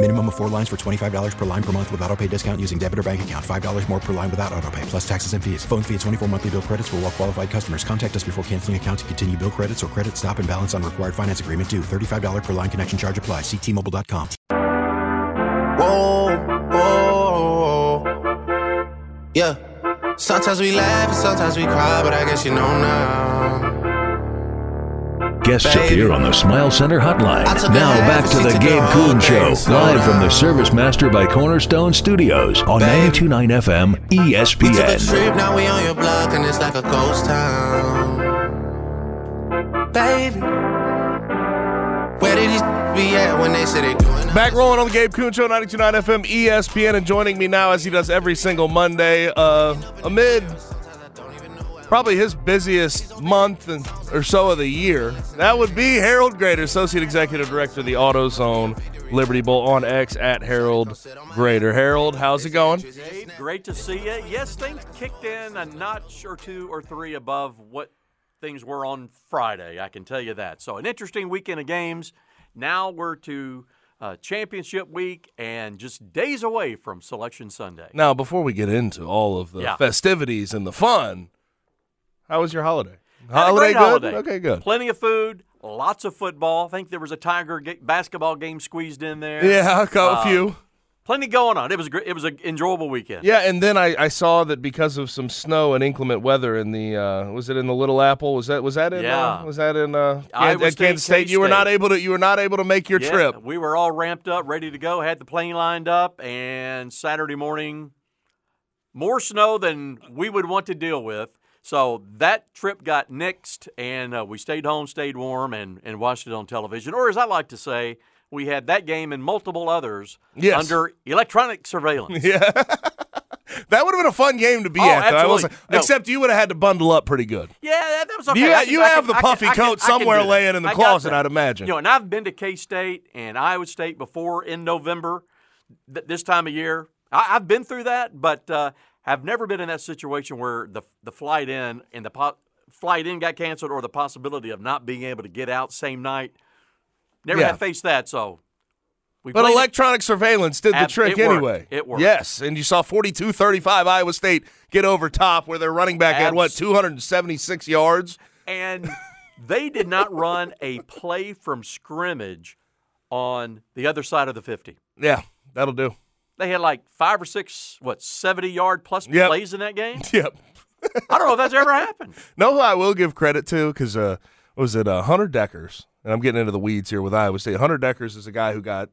Minimum of four lines for $25 per line per month with auto pay discount using debit or bank account. $5 more per line without auto pay, plus taxes and fees. Phone fee at 24 monthly bill credits for all well qualified customers. Contact us before canceling account to continue bill credits or credit stop and balance on required finance agreement due. $35 per line connection charge apply. Ctmobile.com. Whoa, whoa, yeah. Sometimes we laugh and sometimes we cry, but I guess you know now. Guests appear on the Smile Center hotline. Now back to the Gabe Kuhn Show, live from the Service Master by Cornerstone Studios on 92.9 FM We took a ESPN. trip, now we on your block and it's like a ghost town. Baby, where did these be at when they said they doing Back rolling on the Gabe Kuhn Show, 92.9 FM ESPN, and joining me now, as he does every single Monday, uh, amid probably his busiest month and, or so of the year. That would be Harold Graeter, Associate Executive Director of the AutoZone Liberty Bowl on X at Harold Graeter. Harold, how's it going? Great to see you. Yes, things kicked in a notch or two or three above what things were on Friday. I can tell you that. So, an interesting weekend of games. Now we're to uh, championship week and just days away from Selection Sunday. Now, before we get into all of the Yeah. festivities and the fun, how was your holiday? Holiday good? holiday. Okay, good. Plenty of food, lots of football. I think there was a Tiger ga- basketball game squeezed in there. Yeah, a Uh, few. Plenty going on. It was a, gr- it was an enjoyable weekend. Yeah, and then I, I saw that because of some snow and inclement weather in the uh, was it in the Little Apple? Was that was that in Yeah. uh, was that in uh, Iowa Kan- at State, Kansas State? You were not able to you were not able to make your Yeah, trip. We were all ramped up, ready to go, had the plane lined up, and Saturday morning, more snow than we would want to deal with. So that trip got nixed, and uh, we stayed home, stayed warm, and, and watched it on television. Or as I like to say, we had that game and multiple others Yes. under electronic surveillance. Yeah. That would have been a fun game to be Oh, at. absolutely. was- No. Except you would have had to bundle up pretty good. Yeah, that, that was okay. You, can- you have can- the puffy can- coat somewhere laying in the I closet. I'd imagine. You know, and I've been to K State and Iowa State before in November, th- this time of year. I, I've been through that, but uh, have never been in that situation where the the flight in and the po- flight in got canceled or the possibility of not being able to get out same night. Never Yeah. had faced that, so. We But played it. electronic surveillance did the Ab- trick it worked. anyway. It worked. Yes, and you saw 42-35 Iowa State get over top where their running back had what 276 yards. and they did not run a play from scrimmage on the other side of the 50. Yeah, that'll do. They had like five or six, what, 70 yard plus Yep. plays in that game? Yep. I don't know if that's ever happened. No, who I will give credit to because uh, was it uh, Hunter Dekkers? And I'm getting into the weeds here with Iowa State. Hunter Dekkers is a guy who got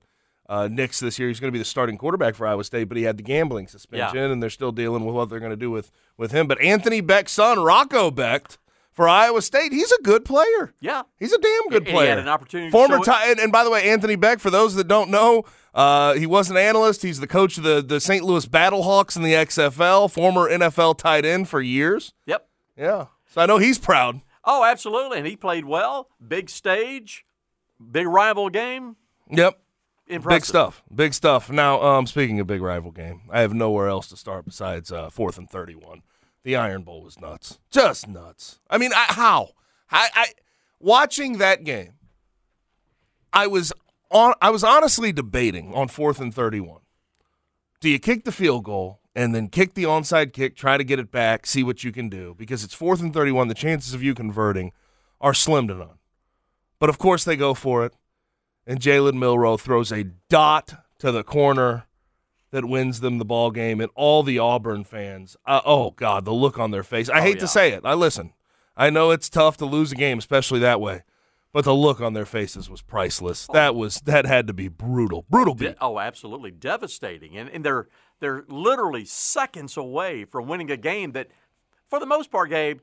uh, this year. He's going to be the starting quarterback for Iowa State, but he had the gambling suspension, and they're still dealing with what they're going to do with with him. But Anthony Becht's son, Rocco Becht, for Iowa State, he's a good player. Yeah. He's a damn good And he player. had an opportunity to Former it. and, and by the way, Anthony Becht, for those that don't know, uh, he was an analyst. He's the coach of the, the St. Louis Battlehawks in the XFL, former NFL tight end for years. Yep. Yeah. So I know he's proud. Oh, absolutely. And he played well. Big stage, big rival game. Yep. Impressive. Big stuff. Big stuff. Now, um, speaking of big rival game, I have nowhere else to start besides uh, fourth and thirty-one. The Iron Bowl was nuts, just nuts. I mean, I, how? I, I watching that game. I was on. I was honestly debating on fourth and thirty-one. Do you kick the field goal and then kick the onside kick, try to get it back, see what you can do? Because it's fourth and thirty-one. The chances of you converting are slim to none. But of course, they go for it and Jalen Milroe throws a dot to the corner that wins them the ball game, and all the Auburn fans, uh, oh God, the look on their face. I Oh, hate yeah. to say it. I listen. I know it's tough to lose a game, especially that way. But the look on their faces was priceless. That was that had to be brutal. Brutal beat. Oh, absolutely devastating. And and they're they're literally seconds away from winning a game that for the most part, Gabe,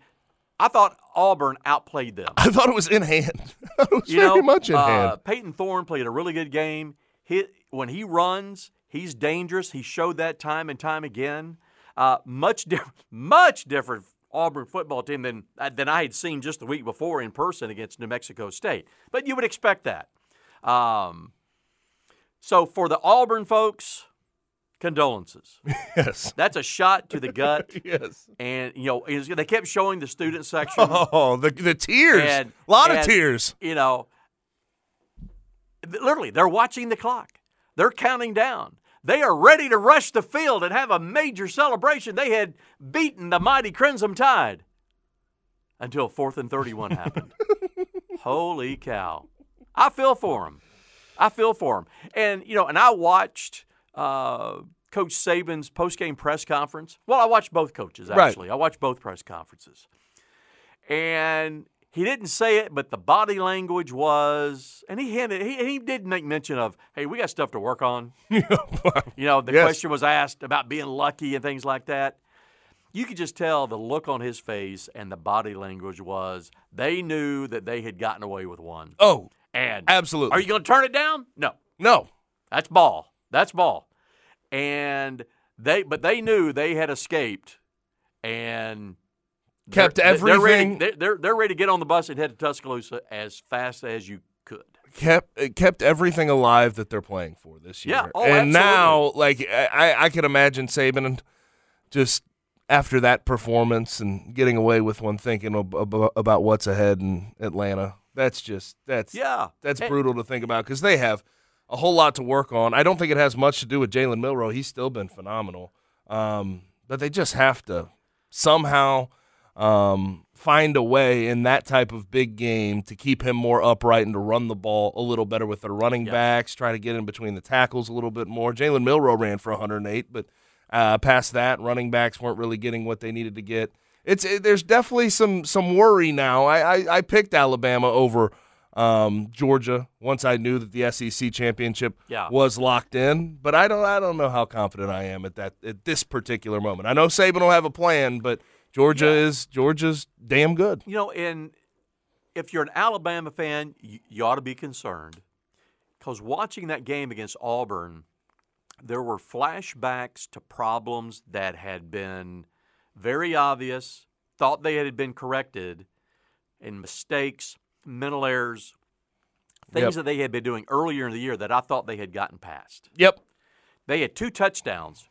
I thought Auburn outplayed them. I thought it was in hand. it was you very know, much in uh, hand. Payton Thorne played a really good game. He, when he runs, he's dangerous. He showed that time and time again. Uh, much different, much different Auburn football team than uh, than I had seen just the week before in person against New Mexico State. But you would expect that. Um, so for the Auburn folks, condolences. Yes. That's a shot to the gut. yes. And you know, they kept showing the student section. Oh, the the tears. And- a lot of tears. You know, literally, they're watching the clock. They're counting down. They are ready to rush the field and have a major celebration. They had beaten the mighty Crimson Tide until fourth and 31 happened. Holy cow. I feel for them. I feel for them. And, you know, and I watched uh, Coach Saban's postgame press conference. Well, I watched both coaches, Right. actually. I watched both press conferences. And he didn't say it, but the body language was, and he hinted, he, he did make mention of, hey, we got stuff to work on. you know, the Yes. question was asked about being lucky and things like that. You could just tell the look on his face and the body language was they knew that they had gotten away with one. Oh, And absolutely. are you going to turn it down? No. no. That's ball. That's ball. And they, but they knew they had escaped, and Kept they're, they're ready, everything- they're, they're they're ready to get on the bus and head to Tuscaloosa as fast as you could. kept kept everything alive that they're playing for this year. Yeah. Oh, and now, like I, I could imagine Saban just after that performance and getting away with one, thinking ab- ab- about what's ahead in Atlanta. That's just that's Yeah. that's And- brutal to think about because they have a whole lot to work on. I don't think it has much to do with Jalen Milroe. He's still been phenomenal, um, but they just have to somehow um, find a way in that type of big game to keep him more upright and to run the ball a little better with their running backs. Try to get in between the tackles a little bit more. Jalen Milroe ran for 108, but uh, past that, running backs weren't really getting what they needed to get. It's it, there's definitely some some worry now. I I, I picked Alabama over um, Georgia once I knew that the SEC championship Yeah. was locked in, but I don't I don't know how confident I am at that at this particular moment. I know Saban will have a plan, but Georgia is Georgia's damn good. You know, and if you're an Alabama fan, you, you ought to be concerned because watching that game against Auburn, there were flashbacks to problems that had been very obvious, thought they had been corrected, and mistakes, mental errors, things Yep. that they had been doing earlier in the year that I thought they had gotten past. Yep. They had two touchdowns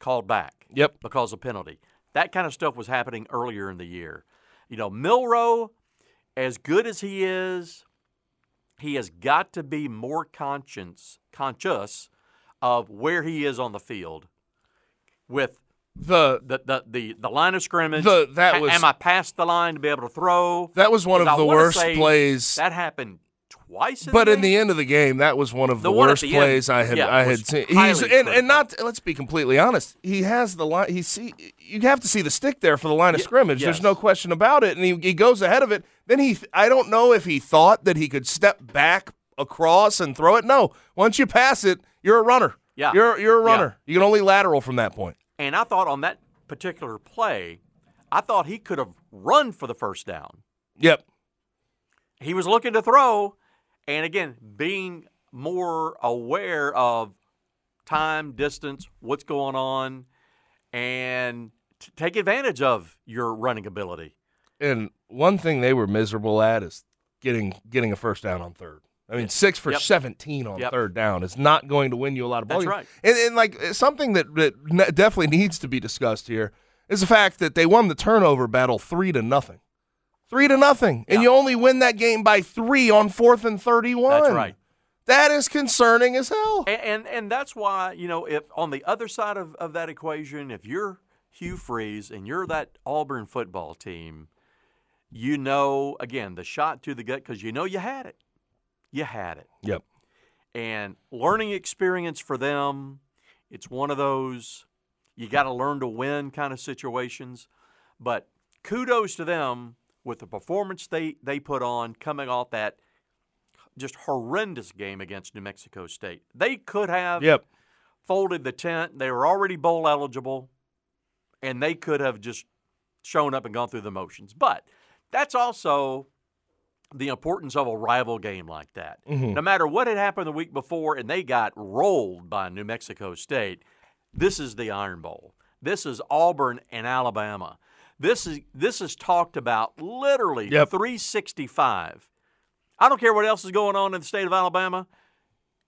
called back. Yep. Because of penalty. That kind of stuff was happening earlier in the year. You know, Milroe, as good as he is, he has got to be more conscious conscious of where he is on the field with The the the, the, the line of scrimmage. The- that was- am I past the line to be able to throw? That was one of I the worst plays. That happened twice. But in the end of the game, that was one of the, The one worst the end, plays I had yeah, I had seen. He's and, and not let's be completely honest. He has the line. He see you have to see the stick there for the line of Ye- scrimmage. yes. There's no question about it. And he, he goes ahead of it. Then he I don't know if he thought that he could step back across and throw it. No, once you pass it, you're a runner. Yeah. you're you're a Yeah. runner. You can only lateral from that point. And I thought on that particular play, I thought he could have run for the first down. Yep. He was looking to throw, and again, being more aware of time, distance, what's going on, and t- take advantage of your running ability. And one thing they were miserable at is getting getting a first down on third. I mean, six for Yep. 17 on Yep. third down is not going to win you a lot of ball That's right. And, and like eh, something that, that definitely needs to be discussed here is the fact that they won the turnover battle three to nothing. Three to nothing. And Yeah. you only win that game by three on fourth and 31. That's right. That is concerning as hell. And, and and that's why you know if on the other side of, of that equation, if you're Hugh Freeze and you're that Auburn football team, you know again the shot to the gut because you know you had it, you had it, Yep. and learning experience for them. It's one of those you got to learn to win kind of situations, but kudos to them with the performance they, they put on coming off that just horrendous game against New Mexico State. They could have Yep. folded the tent. They were already bowl eligible, and they could have just shown up and gone through the motions. But that's also the importance of a rival game like that. Mhm. No matter what had happened the week before and they got rolled by New Mexico State, this is the Iron Bowl. This is Auburn and Alabama. This is this is talked about literally Yep. 365. I don't care what else is going on in the state of Alabama.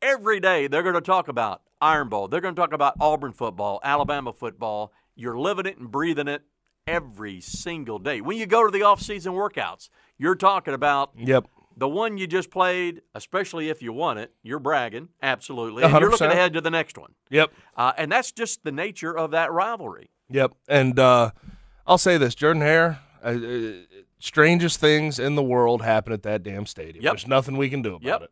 Every day they're going to talk about Iron Bowl. They're going to talk about Auburn football, Alabama football. You're living it and breathing it every single day. When you go to the off-season workouts, you're talking about Yep. the one you just played, especially if you won it. You're bragging, absolutely. You're looking ahead to the next one. Yep. Uh, and that's just the nature of that rivalry. Yep. And uh, I'll say this Jordan Hare, uh, uh, strangest things in the world happen at that damn stadium. Yep. There's nothing we can do about Yep. it.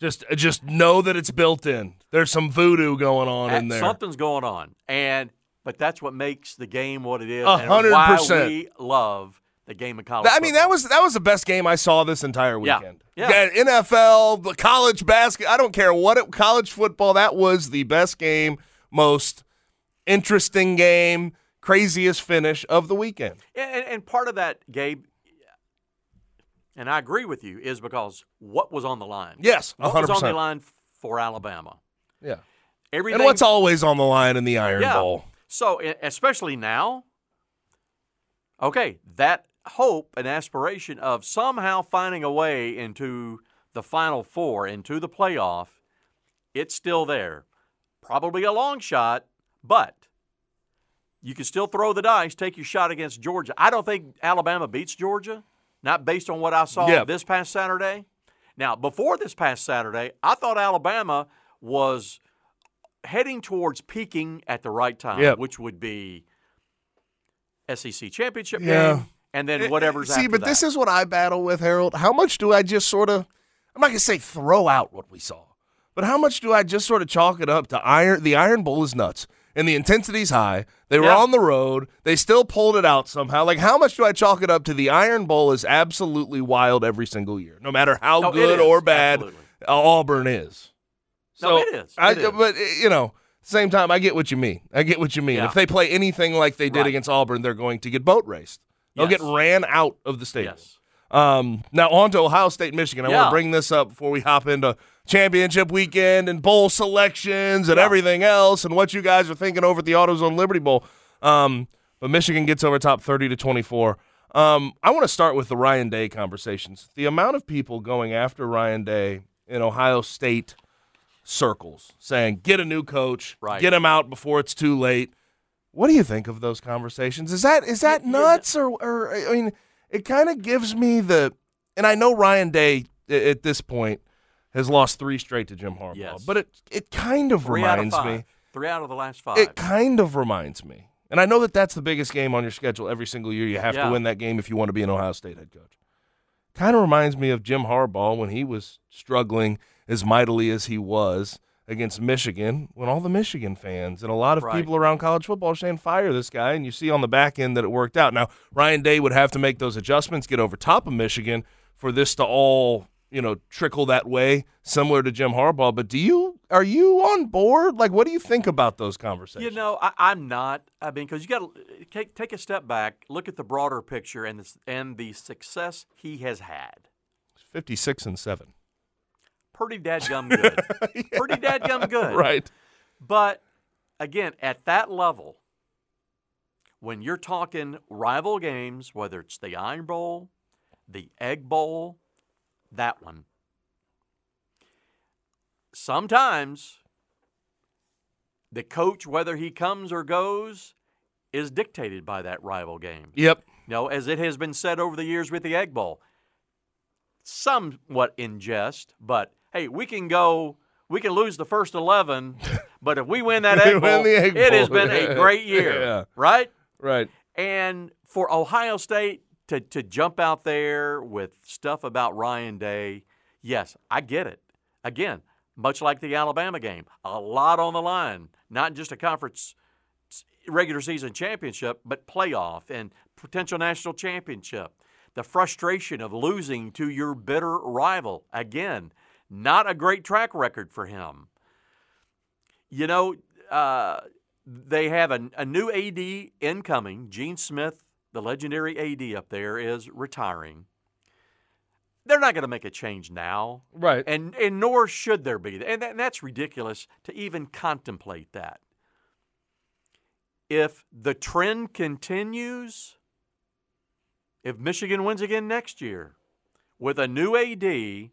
Just, uh, just know that it's built in. There's some voodoo going on in there. Something's going on, and but that's what makes the game what it is, A hundred percent. we love the game of college. I mean, that was that was the best game I saw this entire Yeah. weekend. Yeah. NFL, the college basket. I don't care what it, college football. That was the best game, most interesting game, craziest finish of the weekend. And, and part of that, Gabe, and I agree with you, is because what was on the line? Yes, what was on the line for Alabama? Yeah. Everything. And what's always on the line in the Iron yeah. Bowl? So, especially now, okay, that hope and aspiration of somehow finding a way into the Final Four, into the playoff, it's still there. Probably a long shot, but you can still throw the dice, take your shot against Georgia. I don't think Alabama beats Georgia, not based on what I saw Yeah. this past Saturday. Now, before this past Saturday, I thought Alabama was heading towards peaking at the right time, Yep. which would be SEC championship Yeah. game, and then eh, eh, whatever's See, but that. this is what I battle with, Harold. How much do I just sort of, I'm not going to say throw out what we saw, but how much do I just sort of chalk it up to iron? The Iron Bowl is nuts, and the intensity's high. They were Yeah. on the road. They still pulled it out somehow. Like, how much do I chalk it up to the Iron Bowl is absolutely wild every single year, no matter how No, good or bad absolutely. Auburn is. No, it is, I, it is. But, you know, same time, I get what you mean. I get what you mean. Yeah. If they play anything like they did Right. against Auburn, they're going to get boat raced. They'll Yes. get ran out of the stadium. Yes. Um, now on to Ohio State, Michigan. I want to bring this up before we hop into championship weekend and bowl selections and Yeah. everything else and what you guys are thinking over at the AutoZone Liberty Bowl. Um, but Michigan gets over top thirty to twenty four. Um, I want to start with the Ryan Day conversations. The amount of people going after Ryan Day in Ohio State circles saying, "Get a new coach, Right. get him out before it's too late." What do you think of those conversations? Is that is that nuts or, or I mean, it kind of gives me the, and I know Ryan Day at this point has lost three straight to Jim Harbaugh, Yes. but it it kind of Three out of reminds me. Three out of the last five. It kind of reminds me, and I know that that's the biggest game on your schedule every single year. You have Yeah. to win that game if you want to be an Ohio State head coach. Kind of reminds me of Jim Harbaugh when he was struggling as mightily as he was against Michigan, when all the Michigan fans and a lot of Right. people around college football are saying fire this guy, and you see on the back end that it worked out. Now Ryan Day would have to make those adjustments, get over top of Michigan for this to all you know trickle that way, similar to Jim Harbaugh. But do you are you on board? Like, what do you think about those conversations? You know, I, I'm not. I mean, because you got to take take a step back, look at the broader picture, and the, and the success he has had. fifty six and seven, Pretty dadgum good. Pretty dadgum good. right? But again, at that level, when you're talking rival games, whether it's the Iron Bowl, the Egg Bowl, that one, sometimes the coach, whether he comes or goes, is dictated by that rival game. Yep. You know, as it has been said over the years with the Egg Bowl, somewhat in jest, but hey, we can go, we can lose the first 11, but if we win that Egg win Bowl, the Egg Bowl, it has been a great year, Yeah. right? Right. And for Ohio State to, to jump out there with stuff about Ryan Day, yes, I get it. Again, much like the Alabama game, a lot on the line, not just a conference regular season championship, but playoff and potential national championship. the frustration of losing to your bitter rival. Again, not a great track record for him. You know, uh, they have a, a new AD incoming. Gene Smith, the legendary AD up there, is retiring. They're not going to make a change now, Right. and and nor should there be. And, that, and that's ridiculous to even contemplate that. If the trend continues, if Michigan wins again next year with a new AD,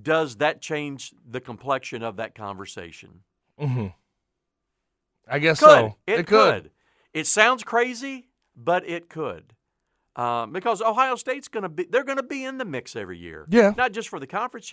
does that change the complexion of that conversation? hmm I guess Could. so. It, could. It sounds crazy, but it could. Um, because Ohio State's going to be, they're going to be in the mix every year. Yeah. Not just for the conference.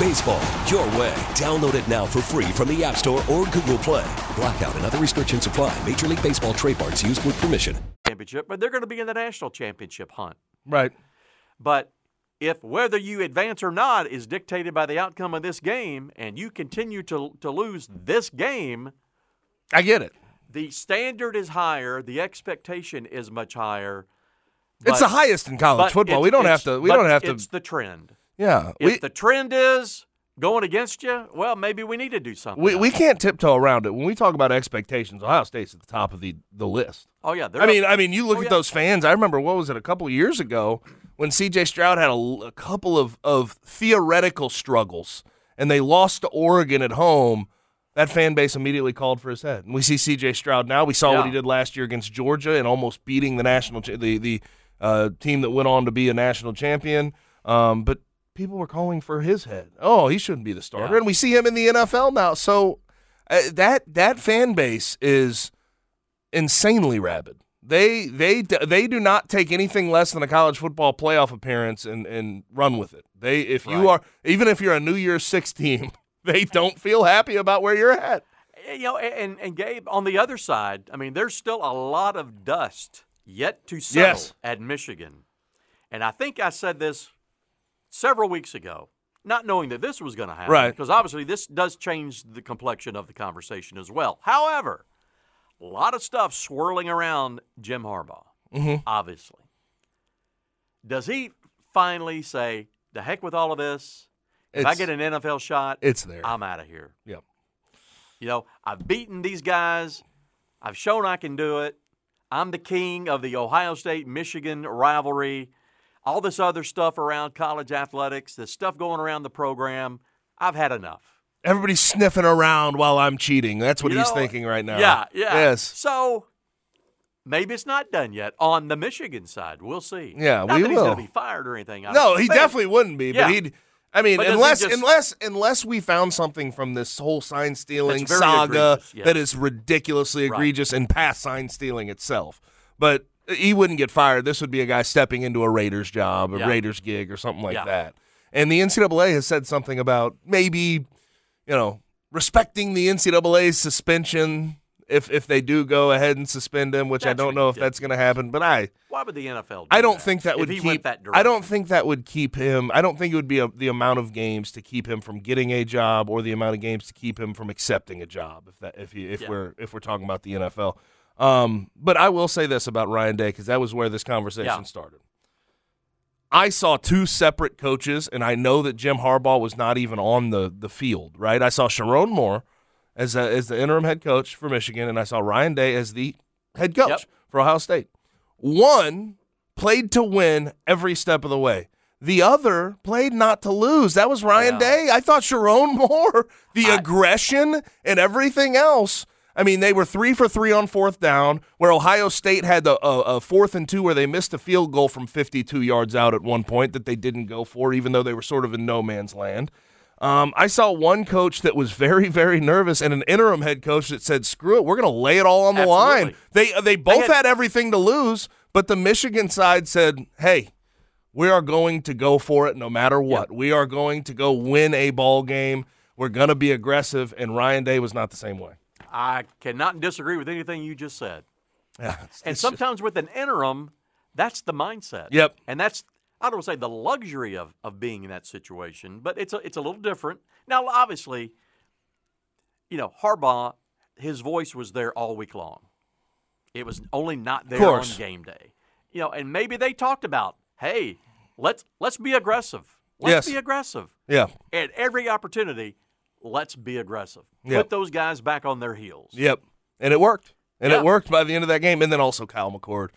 Baseball, your way. Download it now for free from the App Store or Google Play. Blackout and other restrictions apply. Major League Baseball trademarks used with permission. Championship, but they're going to be in the national championship hunt. Right. But if whether you advance or not is dictated by the outcome of this game, and you continue to to lose this game, I get it. The standard is higher. The expectation is much higher. It's the highest in college football. We don't have to. We don't have to. It's the trend. Yeah, If we the trend is going against you, well, maybe we need to do something. we, we can't tiptoe around it. When we talk about expectations, Ohio State's at the top of the the list. Oh yeah, I mean, up- I mean, you look oh, at yeah. those fans. I remember what was it a couple of years ago when C.J. Stroud had a, a couple of of theoretical struggles, and they lost to Oregon at home. That fan base immediately called for his head. And we see C.J. Stroud now. We saw what he did last year against Georgia and almost beating the national the the uh, team that went on to be a national champion. Um, but people were calling for his head. Oh, he shouldn't be the starter. Yeah. And we see him in the NFL now. So uh, that that fan base is insanely rabid. They they they do not take anything less than a college football playoff appearance and and run with it. They if you Right. are even if you're a New Year's Six team, they don't feel happy about where you're at. Eh, you know, and and Gabe on the other side, I mean, there's still a lot of dust yet to settle Yes. at Michigan, and I think I said this several weeks ago, not knowing that this was going to happen, Right. Because obviously this does change the complexion of the conversation as well. However, a lot of stuff swirling around Jim Harbaugh, Mhm. obviously. Does he finally say, "The heck with all of this"? If I get an NFL shot, it's there. I'm out of here. Yep. You know, I've beaten these guys. I've shown I can do it. I'm the king of the Ohio State Michigan rivalry. All this other stuff around college athletics, the stuff going around the program. I've had enough. Everybody's sniffing around while I'm cheating. That's what You he's know, thinking right now. Yeah, yeah. Yes. So maybe it's not done yet on the Michigan side. We'll see. Yeah, not we that he's will. going to be fired or anything. No, he But- definitely wouldn't be. Yeah. But he'd. I mean, But does he unless just- unless unless we found something from this whole sign stealing saga yes. that is ridiculously Right. egregious and past sign stealing itself. But he wouldn't get fired. This would be a guy stepping into a Raiders job, a Yeah. Raiders gig, or something like Yeah. that. And the NCAA has said something about maybe, you know, respecting the NCAA's suspension if if they do go ahead and suspend him, which I don't know if that's going to happen. But I Why would the NFL? Do I don't that think that would keep. that I don't think that would keep him. I don't think it would be a, the amount of games to keep him from getting a job, or the amount of games to keep him from accepting a job. If that if you, if Yeah. we're if we're talking about the NFL. Um, but I will say this about Ryan Day because that was where this conversation Yeah. started. I saw two separate coaches, and I know that Jim Harbaugh was not even on the the field. Right? I saw Sherrone Moore as a, as the interim head coach for Michigan, and I saw Ryan Day as the head coach Yep. for Ohio State. One played to win every step of the way. The other played not to lose. That was Ryan Yeah. Day. I thought Sherrone Moore, the I- aggression and everything else. I mean, they were three for three on fourth down, where Ohio State had a, a, a fourth and two where they missed a field goal from 52 yards out at one point that they didn't go for, even though they were sort of in no man's land. Um, I saw one coach that was very, very nervous, and an interim head coach that said, "Screw it, we're going to lay it all on the line." They they both had- had everything to lose, but the Michigan side said, "Hey, we are going to go for it no matter what. We are going to go win a ball game. We're going to be aggressive." And Ryan Day was not the same way. I cannot disagree with anything you just said. Yeah, And sometimes with an interim, that's the mindset. Yep. And that's I don't say the luxury of, of being in that situation, but it's a it's a little different. Now, obviously, you know, Harbaugh, his voice was there all week long. It was only not there on game day. You know, and maybe they talked about, hey, let's let's be aggressive. Let's Yes. be aggressive. yeah, At every opportunity, let's be aggressive. Yep. Put those guys back on their heels. yep, and it worked, and Yeah. it worked by the end of that game. And then also Kyle McCord,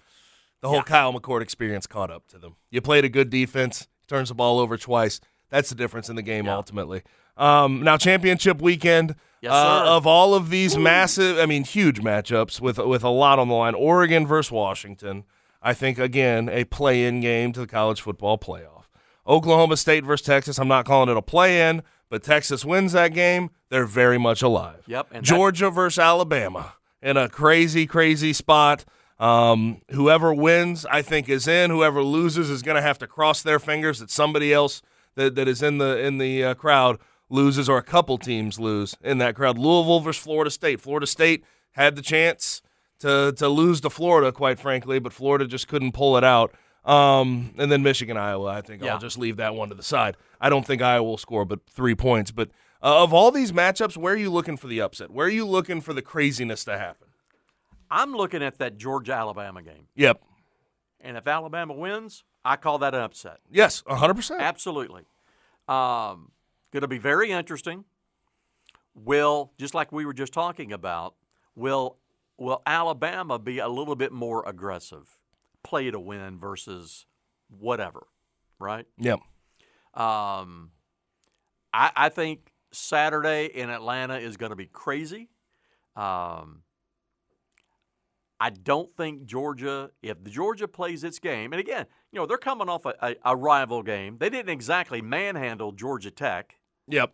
the whole Yeah. Kyle McCord experience caught up to them. You played a good defense, turns the ball over twice. That's the difference in the game Yeah. ultimately. Um, now championship weekend. Yes, uh, of all of these massive, I mean, huge matchups with with a lot on the line. Oregon versus Washington. I think again a play-in game to the college football playoff. Oklahoma State versus Texas. I'm not calling it a play-in, but Texas wins that game. They're very much alive. Yep, Georgia versus Alabama in a crazy, crazy spot. Um, whoever wins, I think, is in. Whoever loses is going to have to cross their fingers that somebody else that, that is in the in the uh, crowd loses, or a couple teams lose in that crowd. Louisville versus Florida State. Florida State had the chance to to lose to Florida, quite frankly, but Florida just couldn't pull it out. Um, and then Michigan, Iowa. I think Yeah. I'll just leave that one to the side. I don't think Iowa will score, but three points. But uh, of all these matchups, where are you looking for the upset? Where are you looking for the craziness to happen? I'm looking at that Georgia Alabama game. Yep. And if Alabama wins, I call that an upset. Yes, 100%. Absolutely. Um, going to be very interesting. Will, just like we were just talking about, will will Alabama be a little bit more aggressive, play to win versus whatever, right? Yep. Um, I, I think Saturday in Atlanta is going to be crazy. Um, I don't think Georgia, if Georgia plays its game, and again, you know, they're coming off a, a, a rival game. They didn't exactly manhandle Georgia Tech. Yep.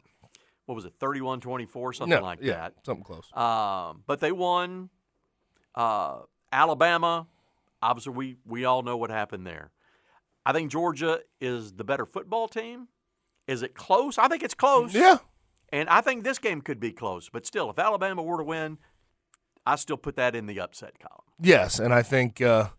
What was it, 31 24, something No, like yeah, that? something close. Um, but they won. Uh, Alabama, obviously, we, we all know what happened there. I think Georgia is the better football team. Is it close? I think it's close. Yeah. And I think this game could be close. But still, if Alabama were to win, I still put that in the upset column. Yes, and I think uh,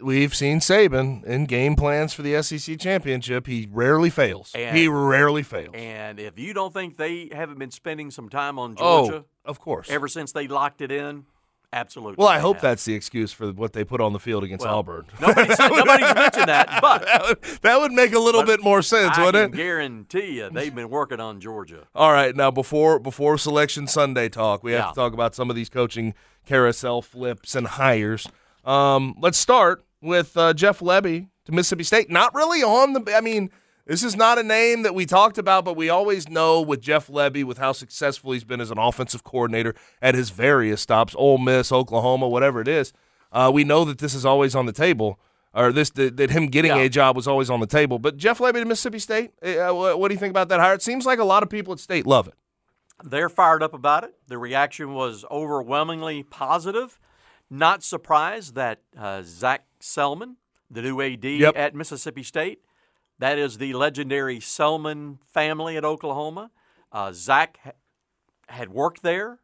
we've seen Saban in game plans for the SEC championship. He rarely fails. And- he rarely fails. And if you don't think they haven't been spending some time on Georgia, Oh, Georgia of course. ever since they locked it in, absolutely. well, I hope have. that's the excuse for what they put on the field against Well, Auburn. Nobody's, nobody's mentioned that, but that, would, that would make a little bit more sense, I wouldn't can it? guarantee you they've been working on Georgia. All right, now before before selection Sunday talk, we have Yeah. to talk about some of these coaching carousel flips and hires. Um, let's start with uh, Jeff Lebby to Mississippi State. Not really on the. I mean, this is not a name that we talked about, but we always know with Jeff Lebby, with how successful he's been as an offensive coordinator at his various stops, Ole Miss, Oklahoma, whatever it is. Uh, we know that this is always on the table, or this that, that him getting Yeah. a job was always on the table. But Jeff Lebby to Mississippi State, uh, what, what do you think about that hire? It seems like a lot of people at State love it. They're fired up about it. The reaction was overwhelmingly positive. Not surprised that uh, Zach Selmon, the new AD Yep. at Mississippi State, that is the legendary Selmon family at Oklahoma. Uh, Zach ha- had worked there.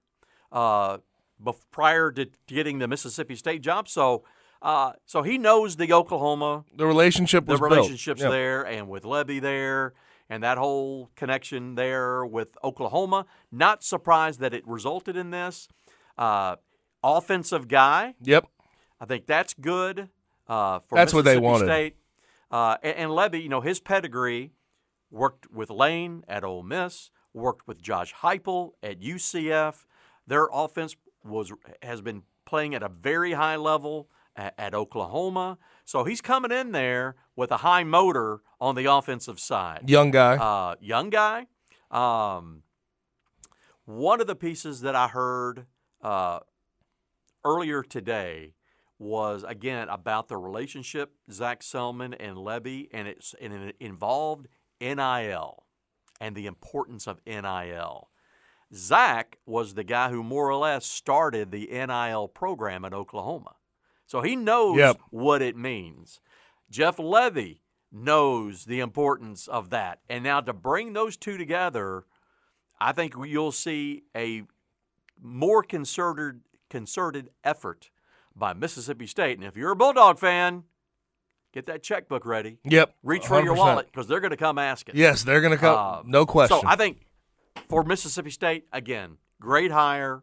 Uh, bef- prior to getting the Mississippi State job. So, uh, so he knows the Oklahoma, The relationship the relationships there, and with Lebby there, and that whole connection there with Oklahoma. Not surprised that it resulted in this. Uh, offensive guy. Yep. I think that's good uh, for That's what they wanted. State. Uh, and, and Lebby, you know, his pedigree worked with Lane at Ole Miss, worked with Josh Heupel at UCF. Their offense was has been playing at a very high level at, at Oklahoma. So he's coming in there with a high motor on the offensive side. Young guy. Uh, young guy. Um, one of the pieces that I heard uh, earlier today was again about the relationship Zach Selmon and Lebby, and it's and it involved NIL and the importance of NIL. Zach was the guy who more or less started the NIL program at Oklahoma, so he knows Yep. what it means. Jeff Lebby knows the importance of that, and now to bring those two together, I think you'll see a more concerted concerted effort by Mississippi State. And if you're a Bulldog fan, get that checkbook ready. Yep. Reach for your wallet because they're going to come asking. Yes, they're going to come. Uh, no question. So I think for Mississippi State, again, great hire.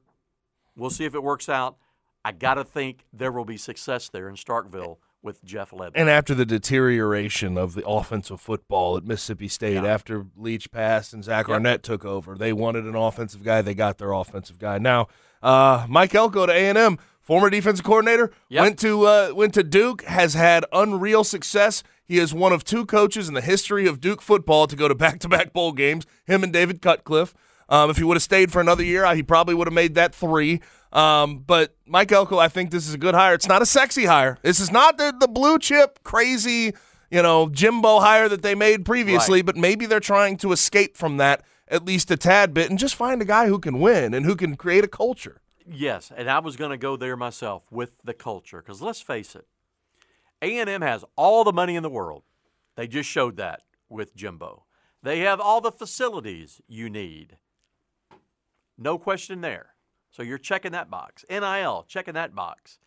We'll see if it works out. I got to think there will be success there in Starkville with Jeff Lebby. And after the deterioration of the offensive football at Mississippi State, after Leach passed and Zach Yep. Arnett took over, they wanted an offensive guy. They got their offensive guy. Now, uh, Mike Elko to A and M, former defensive coordinator, Yep. went to uh, went to Duke, has had unreal success. He is one of two coaches in the history of Duke football to go to back to back bowl games. Him and David Cutcliffe. Um, if he would have stayed for another year, he probably would have made that three. Um, but Mike Elko, I think this is a good hire. It's not a sexy hire. This is not the, the blue chip, crazy, you know, Jimbo hire that they made previously, but maybe they're trying to escape from that at least a tad bit and just find a guy who can win and who can create a culture. Yes, and I was going to go there myself with the culture because let's face it, A and M has all the money in the world. They just showed that with Jimbo. They have all the facilities you need. No question there. So you're checking that box. NIL, checking that box.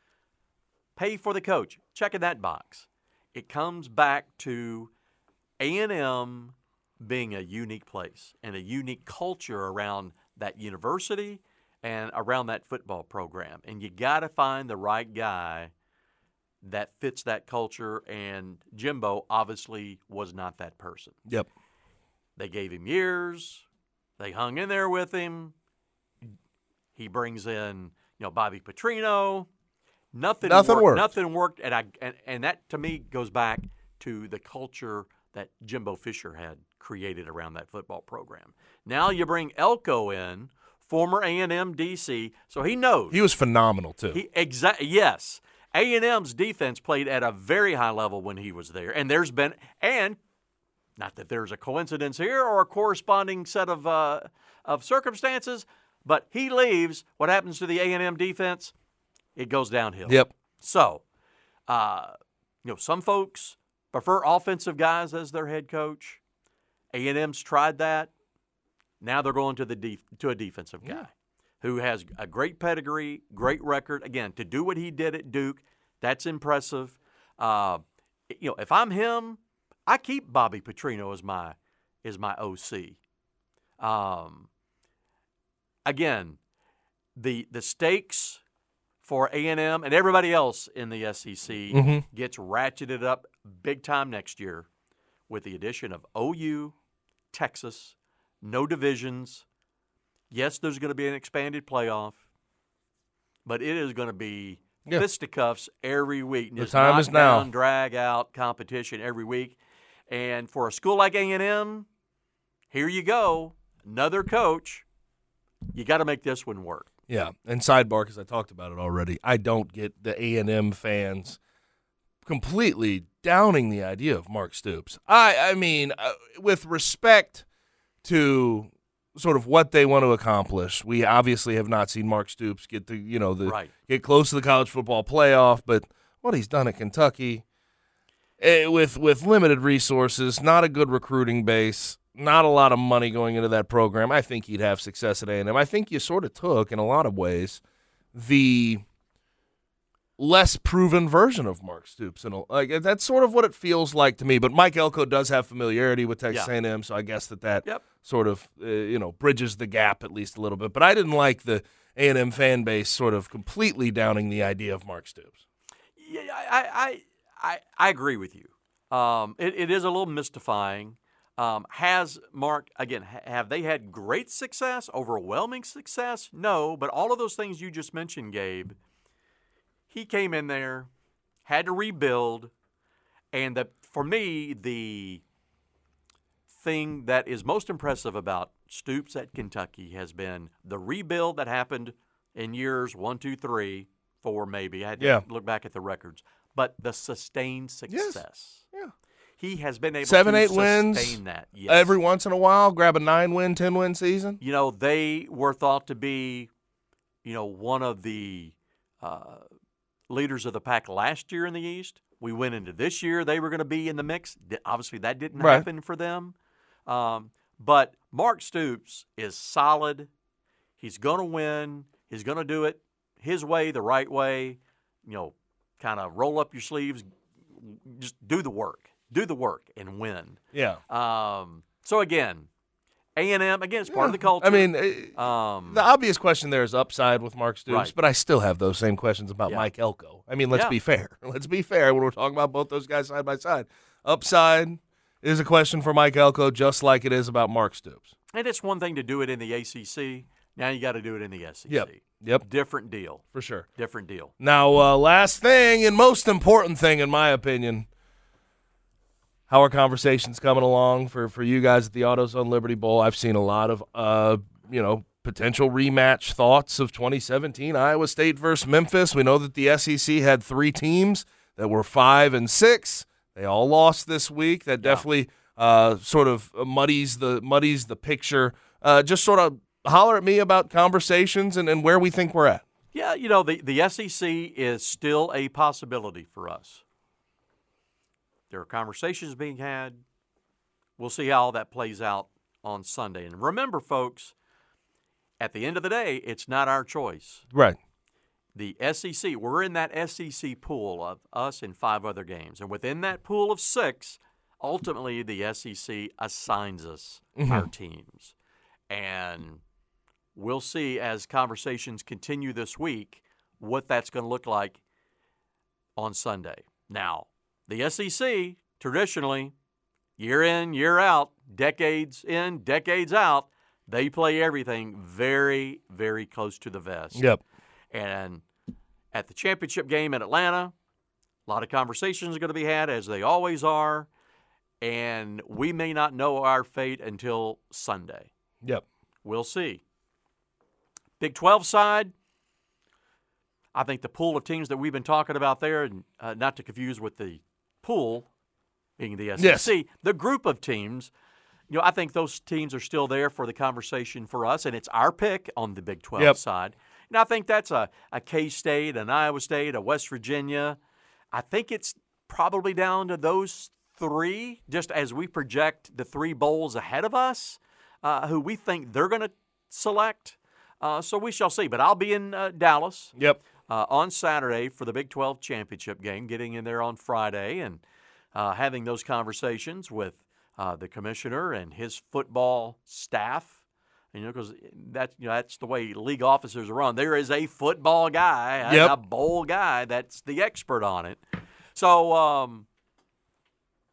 Pay for the coach, checking that box. It comes back to A&M being a unique place and a unique culture around that university and around that football program. And you got to find the right guy that fits that culture. And Jimbo obviously was not that person. Yep. They gave him years. They hung in there with him. He brings in, you know, Bobby Petrino. Nothing, Nothing worked. Nothing worked, and I and, and that to me goes back to the culture that Jimbo Fisher had created around that football program. Now you bring Elko in, former A and M DC, so he knows He was phenomenal, too. he exact yes. A and M's defense played at a very high level when he was there, and there's been and not that there's a coincidence here or a corresponding set of uh, of circumstances, but he leaves. What happens to the A and M defense? It goes downhill. Yep. So, uh, you know, some folks prefer offensive guys as their head coach. A and M's tried that. Now they're going to the def- to a defensive guy who has a great pedigree, great record. Again, to do what he did at Duke, that's impressive. Uh, you know, if I'm him, I keep Bobby Petrino as my as my OC. Um, again, the the stakes for A and M and everybody else in the SEC Mhm. gets ratcheted up big time next year with the addition of OU, Texas, no divisions. Yes, there's going to be an expanded playoff, but it is going to be Yeah. fisticuffs every week. The time is now. knockdown, Drag out competition every week, and for a school like A and M, here you go, another coach. You got to make this one work. Yeah, and sidebar because I talked about it already. I don't get the A and M fans completely downing the idea of Mark Stoops. I I mean, uh, with respect to sort of what they want to accomplish, we obviously have not seen Mark Stoops get the you know the Right. get close to the college football playoff, but what he's done at Kentucky eh, with with limited resources, not a good recruiting base, not a lot of money going into that program. I think he'd have success at A&M. I think you sort of took in a lot of ways the less proven version of Mark Stoops, and like that's sort of what it feels like to me. But Mike Elko does have familiarity with Texas Yeah. A&M, so I guess that that Yep. sort of uh, you know bridges the gap at least a little bit. But I didn't like the A&M fan base sort of completely downing the idea of Mark Stoops. Yeah, I, I, I, I agree with you. Um, it, it is a little mystifying. Um, has Mark again? ha- Have they had great success, overwhelming success? No, but all of those things you just mentioned, Gabe. He came in there, had to rebuild, and the, for me, the thing that is most impressive about Stoops at Kentucky has been the rebuild that happened in years one, two, three, four, maybe. I had to Yeah. look back at the records, but the sustained success. Yeah. He has been able Seven, to eight sustain wins that. Yes. every once in a while. Grab a nine win, ten win season. you know, they were thought to be, you know, one of the uh, leaders of the pack last year in the East. We went into this year; they were going to be in the mix. Obviously, that didn't Right. happen for them. Um, but Mark Stoops is solid. He's going to win. He's going to do it his way, the right way. You know, kind of roll up your sleeves, just do the work, do the work, and win. Yeah. Um, so again, A and M again, it's part of the culture. I mean, um, the obvious question there is upside with Mark Stoops, Right. but I still have those same questions about Yeah. Mike Elko. I mean, let's Yeah. be fair. Let's be fair when we're talking about both those guys side by side. Upside is a question for Mike Elko, just like it is about Mark Stoops. and it's one thing to do it in the ACC. Now you got to do it in the SEC. Yep. Yep. Different deal. For sure. Different deal. Now, uh, last thing and most important thing, in my opinion, how are conversations coming along for, for you guys at the AutoZone Liberty Bowl? I've seen a lot of, uh, you know, potential rematch thoughts of 2017 Iowa State versus Memphis. We know that the SEC had three teams that were five and six. They all lost this week. That definitely uh, sort of muddies the muddies the picture. Uh, just sort of holler at me about conversations and, and where we think we're at. Yeah, you know, the, the SEC is still a possibility for us. There are conversations being had. We'll see how all that plays out on Sunday. And remember, folks, at the end of the day, it's not our choice. Right. The SEC, we're in that SEC pool of us and five other games. And within that pool of six, ultimately the SEC assigns us mm-hmm. our teams. And we'll see as conversations continue this week what that's going to look like on Sunday. Now, the SEC traditionally, year in, year out, decades in, decades out, they play everything very, very close to the vest. Yep. And at the championship game in Atlanta, a lot of conversations are going to be had, as they always are. And we may not know our fate until Sunday. Yep. We'll see. Big 12 side, I think the pool of teams that we've been talking about there, and uh, not to confuse with the pool being the SEC, Yes. the group of teams, you know, I think those teams are still there for the conversation for us, and it's our pick on the Big 12 Yep. side. And I think that's a, a K State, an Iowa State, a West Virginia. I think it's probably down to those three, just as we project the three bowls ahead of us, uh, who we think they're going to select. Uh, so we shall see. But I'll be in uh, Dallas Yep. Uh, on Saturday for the Big 12 championship game, getting in there on Friday and uh, having those conversations with uh, the commissioner and his football staff. You know, because that's you know that's the way league officers are run. There is a football guy, Yep. a bowl guy that's the expert on it. So, um,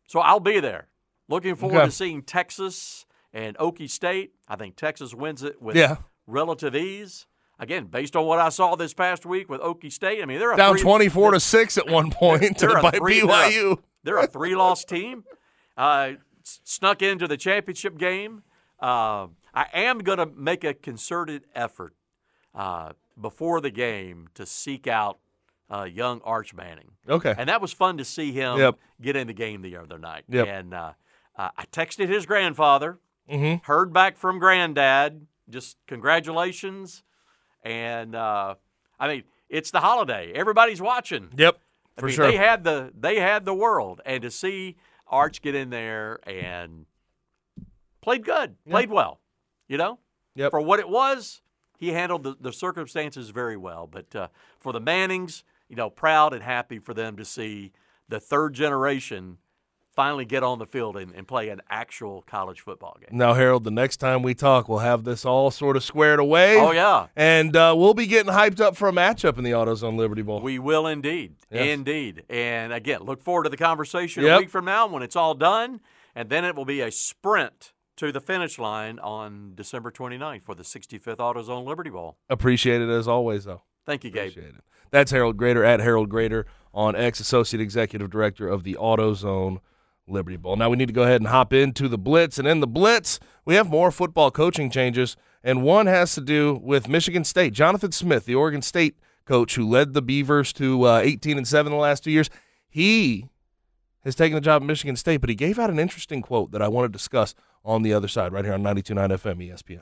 so I'll be there. Looking forward Okay. to seeing Texas and Okie State. I think Texas wins it with Yeah. relative ease. Again, based on what I saw this past week with Okie State, I mean they're a Down three- 24 to 6 at one point they're a by three, BYU. They're a, a three loss team. Uh, snuck into the championship game. Uh, I am going to make a concerted effort uh, before the game to seek out uh, young Arch Manning. Okay. And that was fun to see him Yep. get in the game the other night. Yep. And uh, uh, I texted his grandfather, Mhm. heard back from granddad, just congratulations. And uh, I mean, it's the holiday. Everybody's watching. Yep. I For mean, sure. They had the they had the world, and to see Arch get in there and played good, played well, you know, Yep. for what it was, he handled the, the circumstances very well. But uh, for the Mannings, you know, proud and happy for them to see the third generation finally get on the field and, and, play an actual college football game. Now, Harold, the next time we talk, we'll have this all sort of squared away. Oh, yeah. And uh, we'll be getting hyped up for a matchup in the AutoZone Liberty Bowl. We will indeed. Yes. Indeed. And again, look forward to the conversation yep. a week from now when it's all done. And then it will be a sprint to the finish line on December 29th for the 65th AutoZone Liberty Bowl. Appreciate it as always, though. Thank you, Gabe. Appreciate it. That's Harold Graeter at Harold Graeter on X, Associate Executive Director of the AutoZone Liberty Bowl. Now we need to go ahead and hop into the Blitz. And in the Blitz, we have more football coaching changes, and one has to do with Michigan State. Jonathan Smith, the Oregon State coach who led the Beavers to uh, 18 and 7 the last two years, he has taken the job at Michigan State, but he gave out an interesting quote that I want to discuss on the other side, right here on 92.9 FM ESPN.